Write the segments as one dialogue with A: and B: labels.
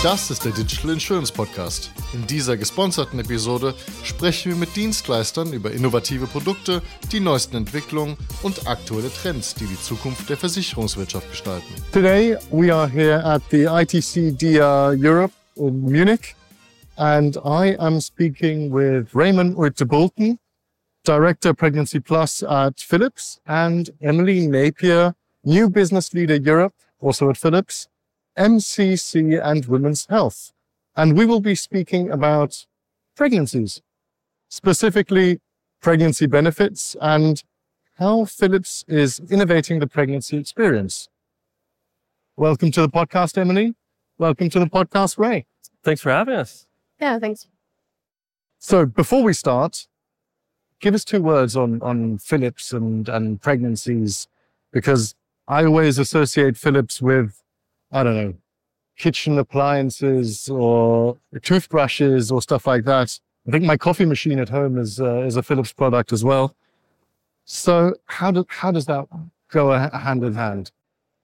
A: Das ist der Digital Insurance Podcast. In dieser gesponserten Episode sprechen wir mit Dienstleistern über innovative Produkte, die neuesten Entwicklungen und aktuelle Trends, die die Zukunft der Versicherungswirtschaft gestalten.
B: Today we are here at the ITC DIA Europe in Munich and I am speaking with Raymond Uyte-Bolton, Director Pregnancy Plus at Philips and Emily Napier, New Business Leader Europe, also at Philips. MCC and women's health. And we will be speaking about pregnancies, specifically pregnancy benefits and how Philips is innovating the pregnancy experience. Welcome to the podcast, Emily. Welcome to the podcast, Ray.
C: Thanks for having us.
D: Yeah, thanks.
B: So before we start, give us two words on, on Philips and, and pregnancies, because I always associate Philips with I don't know, kitchen appliances or toothbrushes or stuff like that. I think my coffee machine at home is uh, is a Philips product as well. So how do how does that go hand in hand?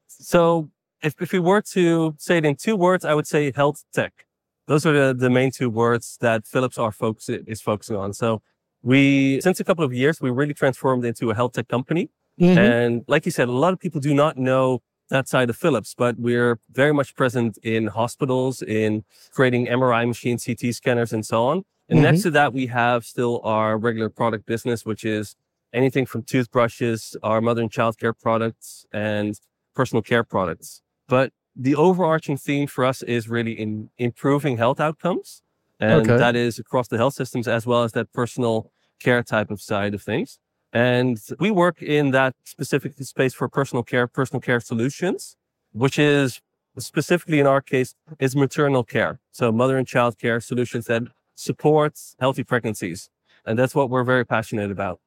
C: So if if we were to say it in two words, I would say health tech. Those are the, the main two words that Philips are focus, is focusing on. So we since a couple of years we really transformed into a health tech company. Mm-hmm. And like you said, a lot of people do not know that side of Philips, but we're very much present in hospitals, in creating MRI machines, CT scanners, and so on. And mm-hmm. next to that, we have still our regular product business, which is anything from toothbrushes, our mother and child care products, and personal care products. But the overarching theme for us is really in improving health outcomes. And okay. that is across the health systems as well as that personal care type of side of things. And we work in that specific space for personal care, personal care solutions, which is specifically in our case is maternal care. So mother and child care solutions that supports healthy pregnancies. And that's what we're very passionate about.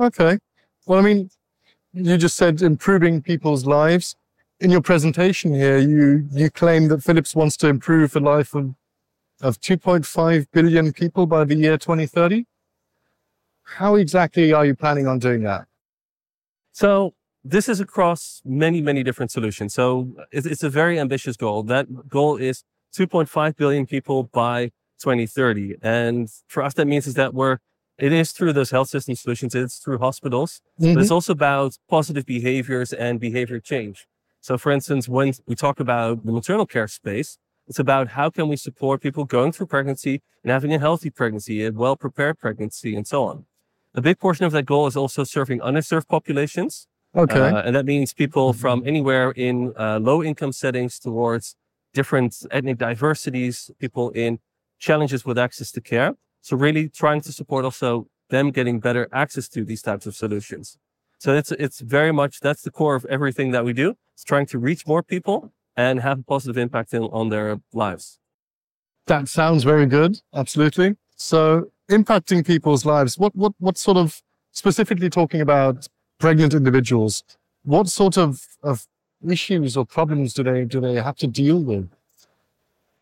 B: Okay. Well, I mean, you just said improving people's lives. In your presentation here, you, you claim that Philips wants to improve the life of, of 2.5 billion people by the year 2030. How exactly are you planning on doing that?
C: So this is across many, many different solutions. So it's, a very ambitious goal. That goal is 2.5 billion people by 2030. And for us, that means is that we're, it is through those health system solutions. It's through hospitals, mm-hmm. but it's also about positive behaviors and behavior change. So for instance, when we talk about the maternal care space, it's about how can we support people going through pregnancy and having a healthy pregnancy, a well prepared pregnancy, and so on. A big portion of that goal is also serving underserved populations.
B: Okay. Uh,
C: and that means people from anywhere in uh, low income settings towards different ethnic diversities, people in challenges with access to care. So really trying to support also them getting better access to these types of solutions. So it's, it's very much, that's the core of everything that we do. It's trying to reach more people and have a positive impact in, on their lives.
B: That sounds very good. Absolutely. So impacting people's lives, what, what, what sort of, specifically talking about pregnant individuals, what sort of, of issues or problems do they, do they have to deal with?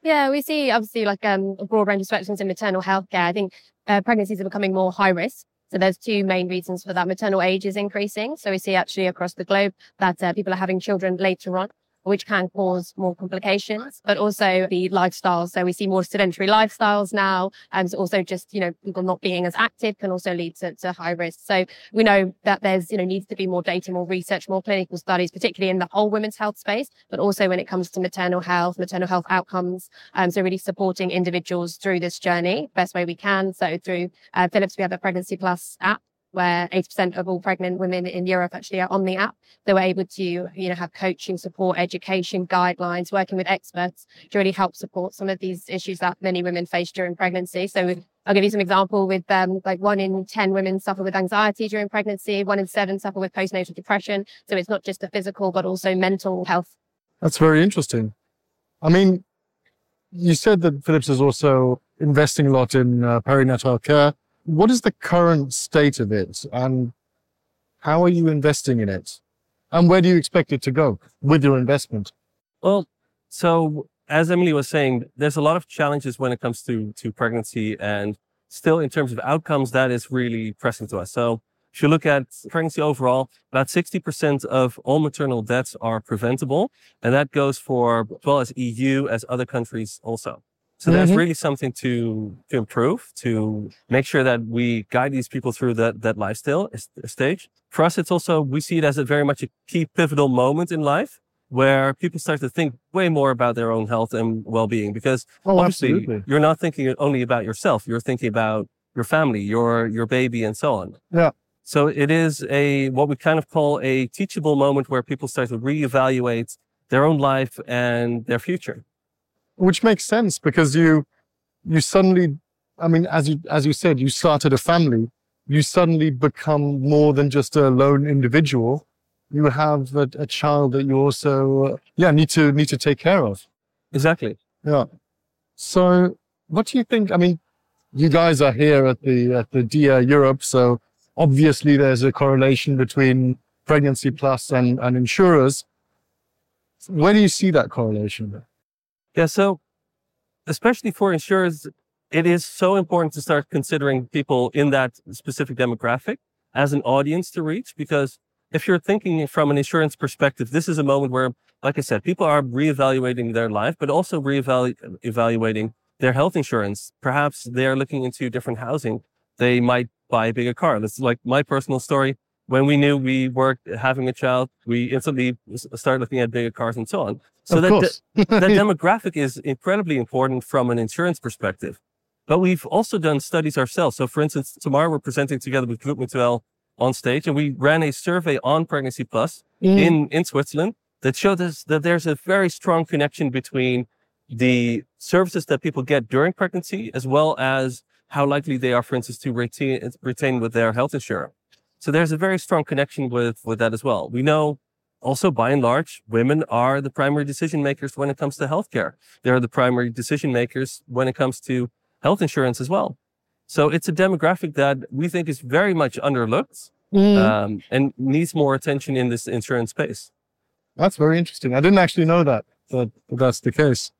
D: Yeah, we see obviously like um, a broad range of spectrums in maternal health care. I think uh, pregnancies are becoming more high risk. So there's two main reasons for that. Maternal age is increasing. So we see actually across the globe that uh, people are having children later on which can cause more complications, but also the lifestyles. So we see more sedentary lifestyles now. And also just, you know, people not being as active can also lead to, to high risk. So we know that there's, you know, needs to be more data, more research, more clinical studies, particularly in the whole women's health space, but also when it comes to maternal health, maternal health outcomes. Um, so really supporting individuals through this journey best way we can. So through uh, Philips, we have a pregnancy plus app where 80% of all pregnant women in Europe actually are on the app. They were able to, you know, have coaching, support, education, guidelines, working with experts to really help support some of these issues that many women face during pregnancy. So I'll give you some example with um, like one in 10 women suffer with anxiety during pregnancy, one in seven suffer with postnatal depression. So it's not just the physical, but also mental health.
B: That's very interesting. I mean, you said that Philips is also investing a lot in uh, perinatal care. What is the current state of it and how are you investing in it? And where do you expect it to go with your investment?
C: Well, so as Emily was saying, there's a lot of challenges when it comes to, to pregnancy and still in terms of outcomes, that is really pressing to us. So If you look at pregnancy overall, about 60% of all maternal deaths are preventable. And that goes for as well as EU as other countries also. So mm-hmm. there's really something to, to improve, to make sure that we guide these people through that, that lifestyle stage. For us, it's also, we see it as a very much a key pivotal moment in life where people start to think way more about their own health and well-being because oh, obviously absolutely. you're not thinking only about yourself. You're thinking about your family, your, your baby and so on.
B: Yeah.
C: So it is a, what we kind of call a teachable moment where people start to reevaluate their own life and their future.
B: Which makes sense because you, you suddenly, I mean, as you, as you said, you started a family, you suddenly become more than just a lone individual. You have a, a child that you also, uh, yeah, need to, need to take care of.
C: Exactly.
B: Yeah. So what do you think? I mean, you guys are here at the, at the DIA Europe. So obviously there's a correlation between pregnancy plus and, and insurers. Where do you see that correlation?
C: Yeah, so especially for insurers, it is so important to start considering people in that specific demographic as an audience to reach because if you're thinking from an insurance perspective, this is a moment where, like I said, people are reevaluating their life, but also reevaluating their health insurance. Perhaps they're looking into different housing. They might buy a bigger car. That's like my personal story. When we knew we were having a child, we instantly started looking at bigger cars and so on. So
B: of
C: that, that demographic is incredibly important from an insurance perspective. But we've also done studies ourselves. So for instance, tomorrow we're presenting together with Groupe Mutuel on stage and we ran a survey on Pregnancy Plus mm. in, in Switzerland that showed us that there's a very strong connection between the services that people get during pregnancy as well as how likely they are, for instance, to retain, retain with their health insurer. So there's a very strong connection with, with that as well. We know also by and large, women are the primary decision makers when it comes to healthcare. They're the primary decision makers when it comes to health insurance as well. So it's a demographic that we think is very much underlooked mm. um, and needs more attention in this insurance space.
B: That's very interesting. I didn't actually know that, that that's the case.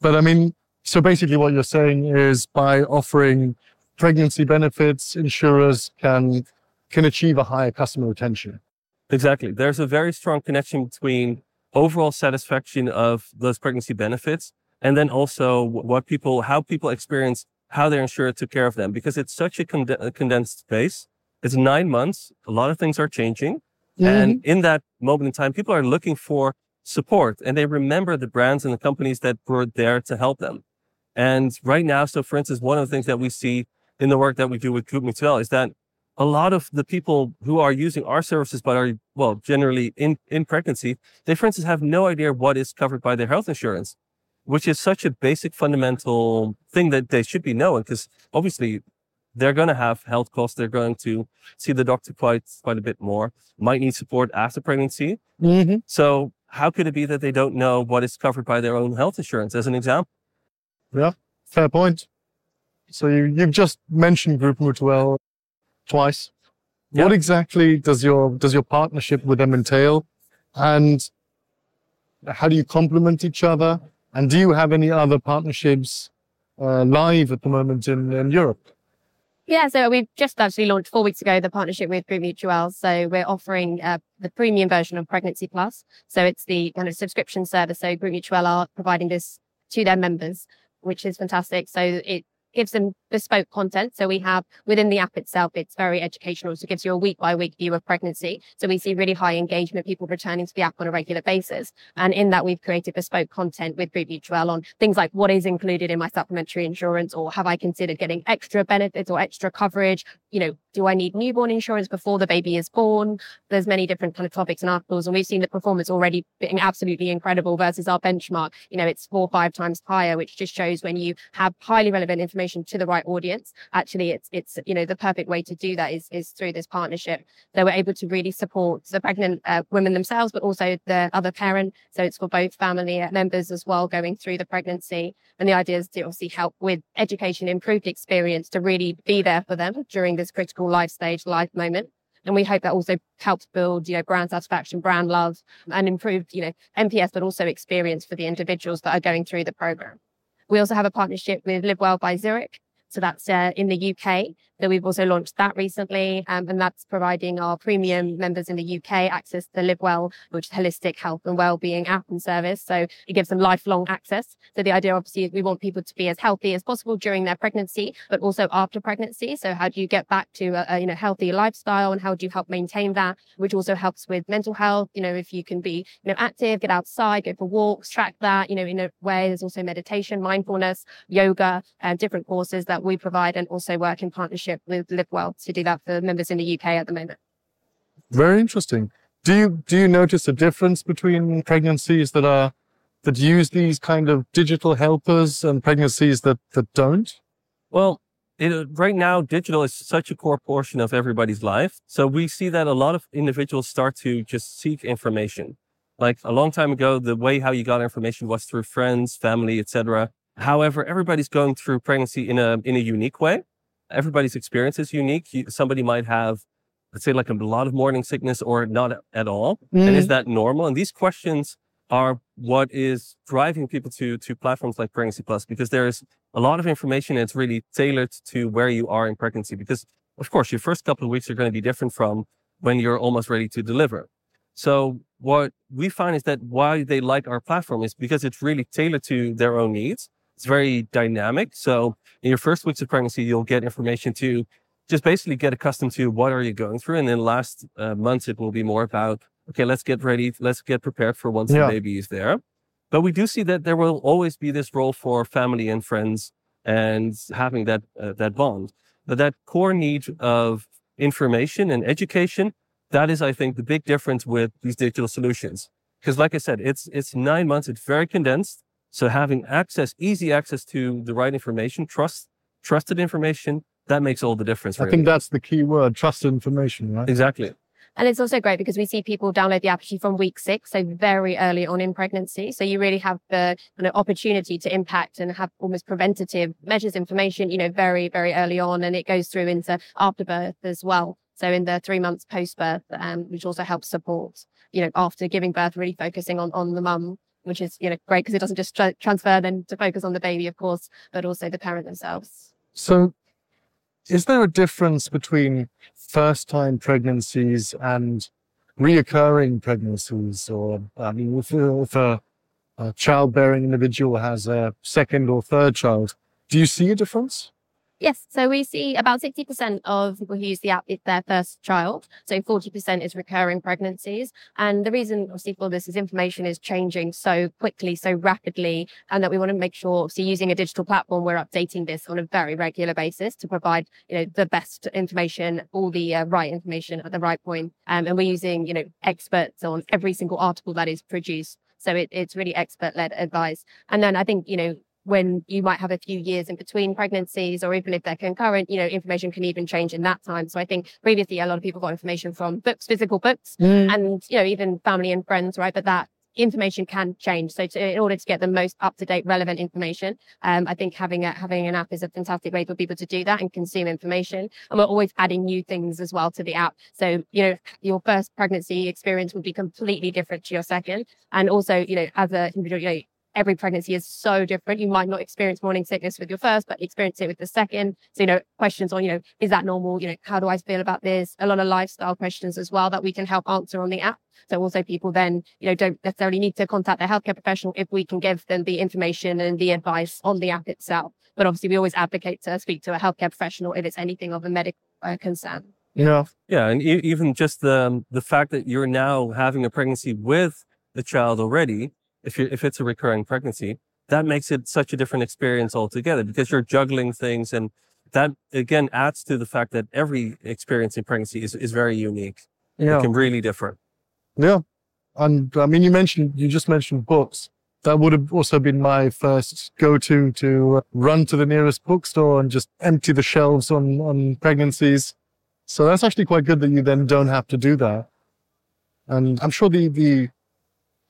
B: But I mean, so basically what you're saying is by offering pregnancy benefits, insurers can, can achieve a higher customer retention.
C: Exactly. There's a very strong connection between overall satisfaction of those pregnancy benefits and then also what people, how people experience how their insurer took care of them because it's such a, a condensed space. It's nine months. A lot of things are changing. Mm-hmm. And in that moment in time, people are looking for support and they remember the brands and the companies that were there to help them. And right now, so for instance, one of the things that we see in the work that we do with Groupe Mutuel is that a lot of the people who are using our services, but are, well, generally in, in pregnancy, they, for instance, have no idea what is covered by their health insurance, which is such a basic fundamental thing that they should be knowing because obviously they're going to have health costs. They're going to see the doctor quite, quite a bit more, might need support after pregnancy. Mm-hmm. So how could it be that they don't know what is covered by their own health insurance as an example?
B: Yeah, fair point. So you, you've just mentioned Groupe Mutuel twice. Yeah. What exactly does your does your partnership with them entail, and how do you complement each other? And do you have any other partnerships uh, live at the moment in, in Europe?
D: Yeah, so we've just actually launched four weeks ago the partnership with Groupe Mutuel. So we're offering uh, the premium version of Pregnancy Plus. So it's the kind of subscription service. So Groupe Mutuel are providing this to their members which is fantastic. So it gives them bespoke content. So we have within the app itself, it's very educational. So it gives you a week by week view of pregnancy. So we see really high engagement, people returning to the app on a regular basis. And in that, we've created bespoke content with Groupe Mutuel on things like what is included in my supplementary insurance or have I considered getting extra benefits or extra coverage? You know, do I need newborn insurance before the baby is born? There's many different kind of topics and articles, and we've seen the performance already being absolutely incredible versus our benchmark. You know, it's four or five times higher, which just shows when you have highly relevant information to the right audience, actually it's it's you know the perfect way to do that is is through this partnership. So we're able to really support the pregnant uh, women themselves, but also the other parent. So it's for both family members as well going through the pregnancy. And the idea is to obviously help with education, improved experience to really be there for them during this critical life stage, life moment. And we hope that also helps build, you know, brand satisfaction, brand love, and improved, you know, NPS, but also experience for the individuals that are going through the program. We also have a partnership with Live Well by Zurich. So that's uh, in the UK. So we've also launched that recently, um, and that's providing our premium members in the UK access to Live Well, which is holistic health and well-being app and service. So it gives them lifelong access. So the idea, obviously, is we want people to be as healthy as possible during their pregnancy, but also after pregnancy. So how do you get back to a, a you know healthy lifestyle, and how do you help maintain that, which also helps with mental health. You know, if you can be you know active, get outside, go for walks, track that. You know, in a way, there's also meditation, mindfulness, yoga, uh, different courses that we provide, and also work in partnership with Live Well to do that for members in the UK at the moment.
B: Very interesting. Do you do you notice a difference between pregnancies that are that use these kind of digital helpers and pregnancies that that don't?
C: Well, it, right now, digital is such a core portion of everybody's life. So we see that a lot of individuals start to just seek information. Like a long time ago, the way how you got information was through friends, family, etc. However, everybody's going through pregnancy in a in a unique way everybody's experience is unique. somebody might have, let's say, like a lot of morning sickness or not at all. Mm. And is mm. that normal? And these questions are what is driving people to to platforms like Pregnancy Plus because there's a lot of information and it's really tailored to where you are in pregnancy. Because of course, your first couple of weeks are going to be different from when you're almost ready to deliver. So what we find is that why they like our platform is because it's really tailored to their own needs. It's very dynamic. So in your first weeks of pregnancy, you'll get information to just basically get accustomed to what are you going through. And then last uh, months, it will be more about, okay, let's get ready. Let's get prepared for once yeah. the baby is there. But we do see that there will always be this role for family and friends and having that, uh, that bond. But that core need of information and education, that is, I think, the big difference with these digital solutions. Because like I said, it's, it's nine months. It's very condensed. So having access, easy access to the right information, trust, trusted information, that makes all the difference.
B: Really. I think that's the key word, trusted information, right?
C: Exactly.
D: And it's also great because we see people download the app actually from week six, so very early on in pregnancy. So you really have the you know, opportunity to impact and have almost preventative measures information, you know, very, very early on. And it goes through into after birth as well. So in the three months post birth, um, which also helps support, you know, after giving birth, really focusing on, on the mum which is you know great because it doesn't just tra- transfer then to focus on the baby, of course, but also the parent themselves.
B: So, is there a difference between first-time pregnancies and reoccurring pregnancies, or I mean, if, if a, a childbearing individual has a second or third child, do you see a difference?
D: Yes. So we see about 60% of people who use the app is their first child. So 40% is recurring pregnancies. And the reason obviously for this is information is changing so quickly, so rapidly, and that we want to make sure obviously using a digital platform, we're updating this on a very regular basis to provide, you know, the best information, all the uh, right information at the right point. Um, and we're using, you know, experts on every single article that is produced. So it, it's really expert led advice. And then I think, you know, when you might have a few years in between pregnancies or even if they're concurrent, you know, information can even change in that time. So I think previously a lot of people got information from books, physical books mm. and, you know, even family and friends, right? But that information can change. So to, in order to get the most up to date, relevant information, um, I think having a, having an app is a fantastic way for people to do that and consume information. And we're always adding new things as well to the app. So, you know, your first pregnancy experience will be completely different to your second. And also, you know, as a individual, you know, every pregnancy is so different. You might not experience morning sickness with your first, but experience it with the second. So, you know, questions on, you know, is that normal? You know, how do I feel about this? A lot of lifestyle questions as well that we can help answer on the app. So also people then, you know, don't necessarily need to contact their healthcare professional if we can give them the information and the advice on the app itself. But obviously we always advocate to speak to a healthcare professional if it's anything of a medical uh, concern.
B: Yeah.
C: Yeah. And e- even just the, the fact that you're now having a pregnancy with the child already if you if it's a recurring pregnancy, that makes it such a different experience altogether because you're juggling things and that again adds to the fact that every experience in pregnancy is, is very unique. Yeah. It can really differ.
B: Yeah. And I mean, you mentioned, you just mentioned books. That would have also been my first go to to run to the nearest bookstore and just empty the shelves on, on pregnancies. So that's actually quite good that you then don't have to do that. And I'm sure the, the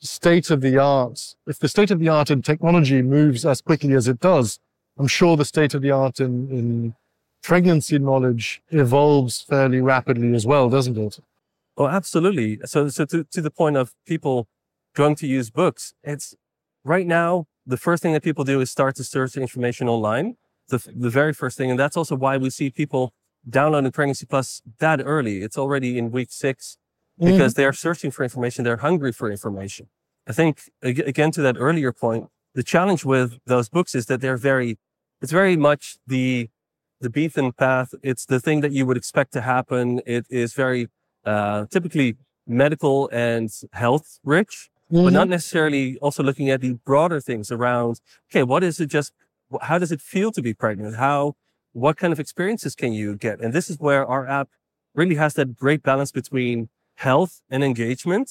B: state of the art, if the state of the art in technology moves as quickly as it does, I'm sure the state of the art in, in pregnancy knowledge evolves fairly rapidly as well, doesn't it?
C: Oh, absolutely. So, so to, to the point of people going to use books, it's right now, the first thing that people do is start to search information online. The, the very first thing. And that's also why we see people downloading Pregnancy Plus that early. It's already in week six because mm. they're searching for information. They're hungry for information. I think again to that earlier point, the challenge with those books is that they're very, it's very much the the beaten path. It's the thing that you would expect to happen. It is very uh, typically medical and health rich, mm-hmm. but not mm-hmm. necessarily also looking at the broader things around. Okay, what is it? Just how does it feel to be pregnant? How what kind of experiences can you get? And this is where our app really has that great balance between health and engagement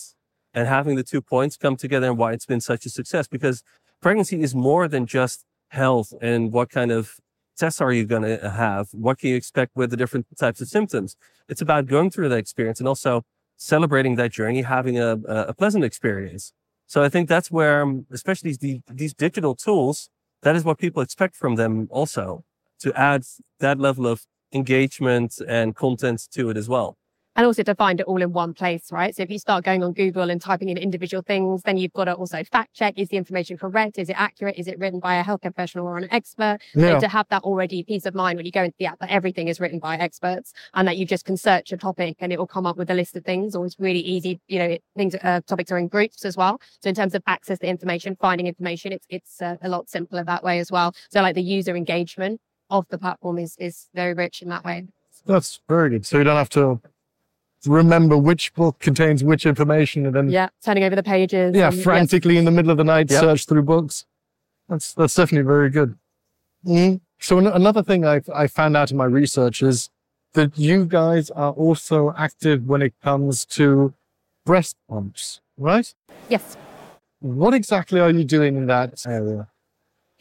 C: and having the two points come together and why it's been such a success because pregnancy is more than just health and what kind of tests are you going to have? What can you expect with the different types of symptoms? It's about going through that experience and also celebrating that journey, having a, a pleasant experience. So I think that's where, um, especially these, these digital tools, that is what people expect from them also to add that level of engagement and content to it as well
D: and also to find it all in one place, right? So if you start going on Google and typing in individual things, then you've got to also fact check. Is the information correct? Is it accurate? Is it written by a healthcare professional or an expert? Yeah. So to have that already peace of mind when you go into the app that everything is written by experts and that you just can search a topic and it will come up with a list of things or it's really easy. You know, things, uh, topics are in groups as well. So in terms of access to information, finding information, it's, it's uh, a lot simpler that way as well. So like the user engagement of the platform is, is very rich in that way.
B: That's very good. So you don't have to remember which book contains which information and then
D: yeah turning over the pages
B: yeah and, frantically yes. in the middle of the night yep. search through books that's that's definitely very good mm. so another thing i i found out in my research is that you guys are also active when it comes to breast pumps right
D: yes
B: what exactly are you doing in that area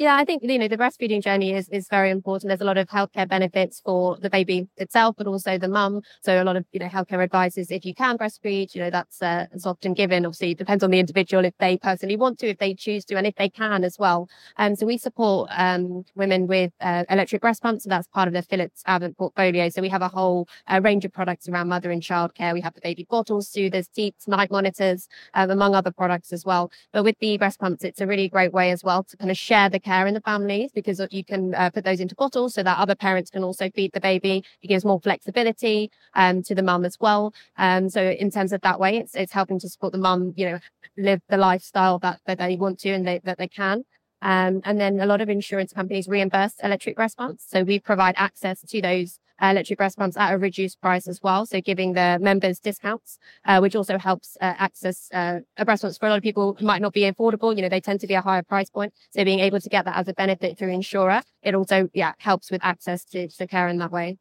D: yeah, I think, you know, the breastfeeding journey is, is very important. There's a lot of healthcare benefits for the baby itself, but also the mum. So a lot of, you know, healthcare advice is if you can breastfeed, you know, that's, uh, it's often given. Obviously, it depends on the individual if they personally want to, if they choose to, and if they can as well. Um, so we support, um, women with, uh, electric breast pumps. So that's part of the Philips Avent portfolio. So we have a whole uh, range of products around mother and child care. We have the baby bottles, soothers, teats, night monitors, um, among other products as well. But with the breast pumps, it's a really great way as well to kind of share the care in the families because you can uh, put those into bottles so that other parents can also feed the baby. It gives more flexibility um, to the mum as well. Um, so in terms of that way, it's it's helping to support the mum, you know, live the lifestyle that, that they want to and they, that they can. Um, and then a lot of insurance companies reimburse electric breast pumps. So we provide access to those electric breast pumps at a reduced price as well. So giving the members discounts, uh, which also helps uh, access uh, a breast pumps for a lot of people who might not be affordable. You know, they tend to be a higher price point. So being able to get that as a benefit through insurer, it also, yeah, helps with access to, to care in that way.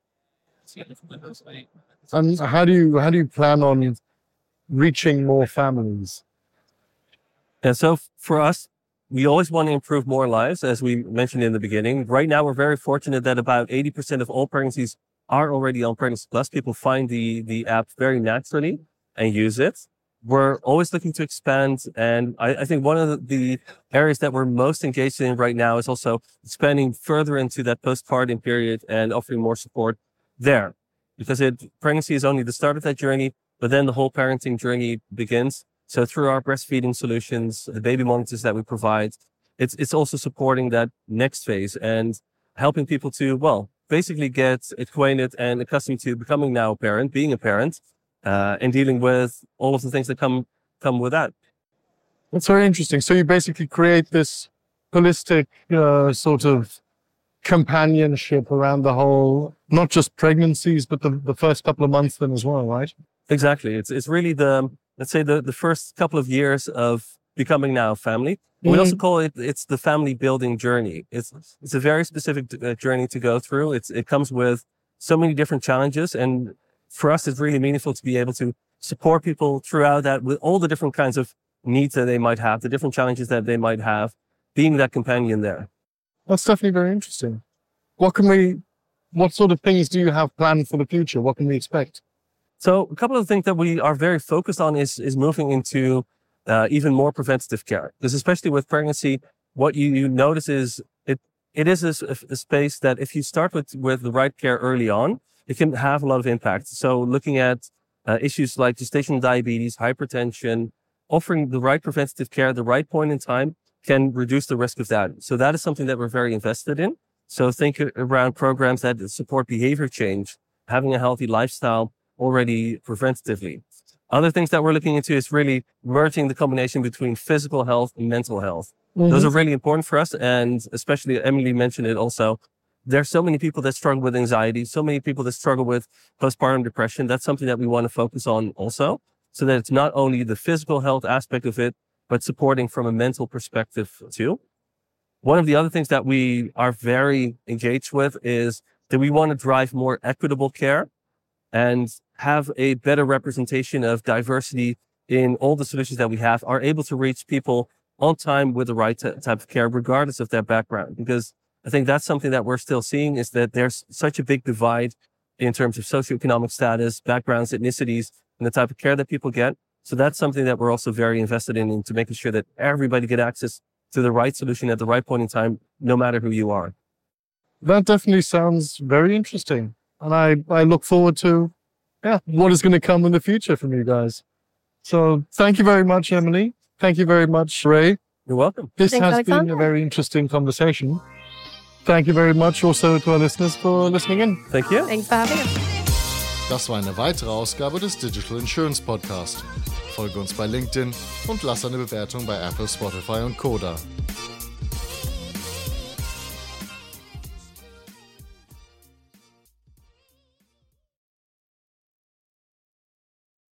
B: And how do you, how do you plan on reaching more families?
C: Yeah. So for us, we always want to improve more lives, as we mentioned in the beginning. Right now, we're very fortunate that about 80% of all pregnancies are already on Pregnancy Plus. People find the, the app very naturally and use it. We're always looking to expand. And I, I think one of the, areas that we're most engaged in right now is also expanding further into that postpartum period and offering more support there because it, pregnancy is only the start of that journey, but then the whole parenting journey begins. So through our breastfeeding solutions, the baby monitors that we provide, it's, it's also supporting that next phase and helping people to, well, basically get acquainted and accustomed to becoming now a parent, being a parent, uh, and dealing with all of the things that come come with that.
B: That's very interesting. So you basically create this holistic uh, sort of companionship around the whole, not just pregnancies, but the, the first couple of months then as well, right?
C: Exactly. It's it's really the let's say the the first couple of years of becoming now a family. Mm-hmm. We also mm-hmm. call it it's the family building journey. It's it's a very specific uh, journey to go through. It's it comes with so many different challenges, and for us, it's really meaningful to be able to support people throughout that with all the different kinds of needs that they might have, the different challenges that they might have, being that companion there.
B: That's definitely very interesting. What can we, what sort of things do you have planned for the future? What can we expect?
C: So a couple of things that we are very focused on is is moving into uh, even more preventative care. Because especially with pregnancy, what you, you notice is it it is a, a, space that if you start with with the right care early on, it can have a lot of impact. So looking at uh, issues like gestational diabetes, hypertension, offering the right preventative care at the right point in time can reduce the risk of that. So that is something that we're very invested in. So think around programs that support behavior change having a healthy lifestyle already preventatively. Other things that we're looking into is really merging the combination between physical health and mental health. Mm-hmm. Those are really important for us. And especially Emily mentioned it also. There's so many people that struggle with anxiety, so many people that struggle with postpartum depression. That's something that we want to focus on also so that it's not only the physical health aspect of it, but supporting from a mental perspective too. One of the other things that we are very engaged with is that we want to drive more equitable care and have a better representation of diversity in all the solutions that we have are able to reach people on time with the right t- type of care, regardless of their background. Because I think that's something that we're still seeing is that there's such a big divide in terms of socioeconomic status, backgrounds, ethnicities, and the type of care that people get. So that's something that we're also very invested in, into making sure that everybody get access to the right solution at the right point in time, no matter who you are.
B: That definitely sounds very interesting. And I, I look forward to yeah, what is going to come in the future from you guys. So thank you very much, Emily. Thank you very much, Ray.
C: You're welcome.
B: This Thanks, has Alexander. been a very interesting conversation. Thank you very much also to our listeners for listening in.
C: Thank you.
D: Thanks for having us.
A: Das war eine weitere Ausgabe des Digital Insurance Podcast. Folge uns bei LinkedIn und lass eine Bewertung bei Apple, Spotify und Koda.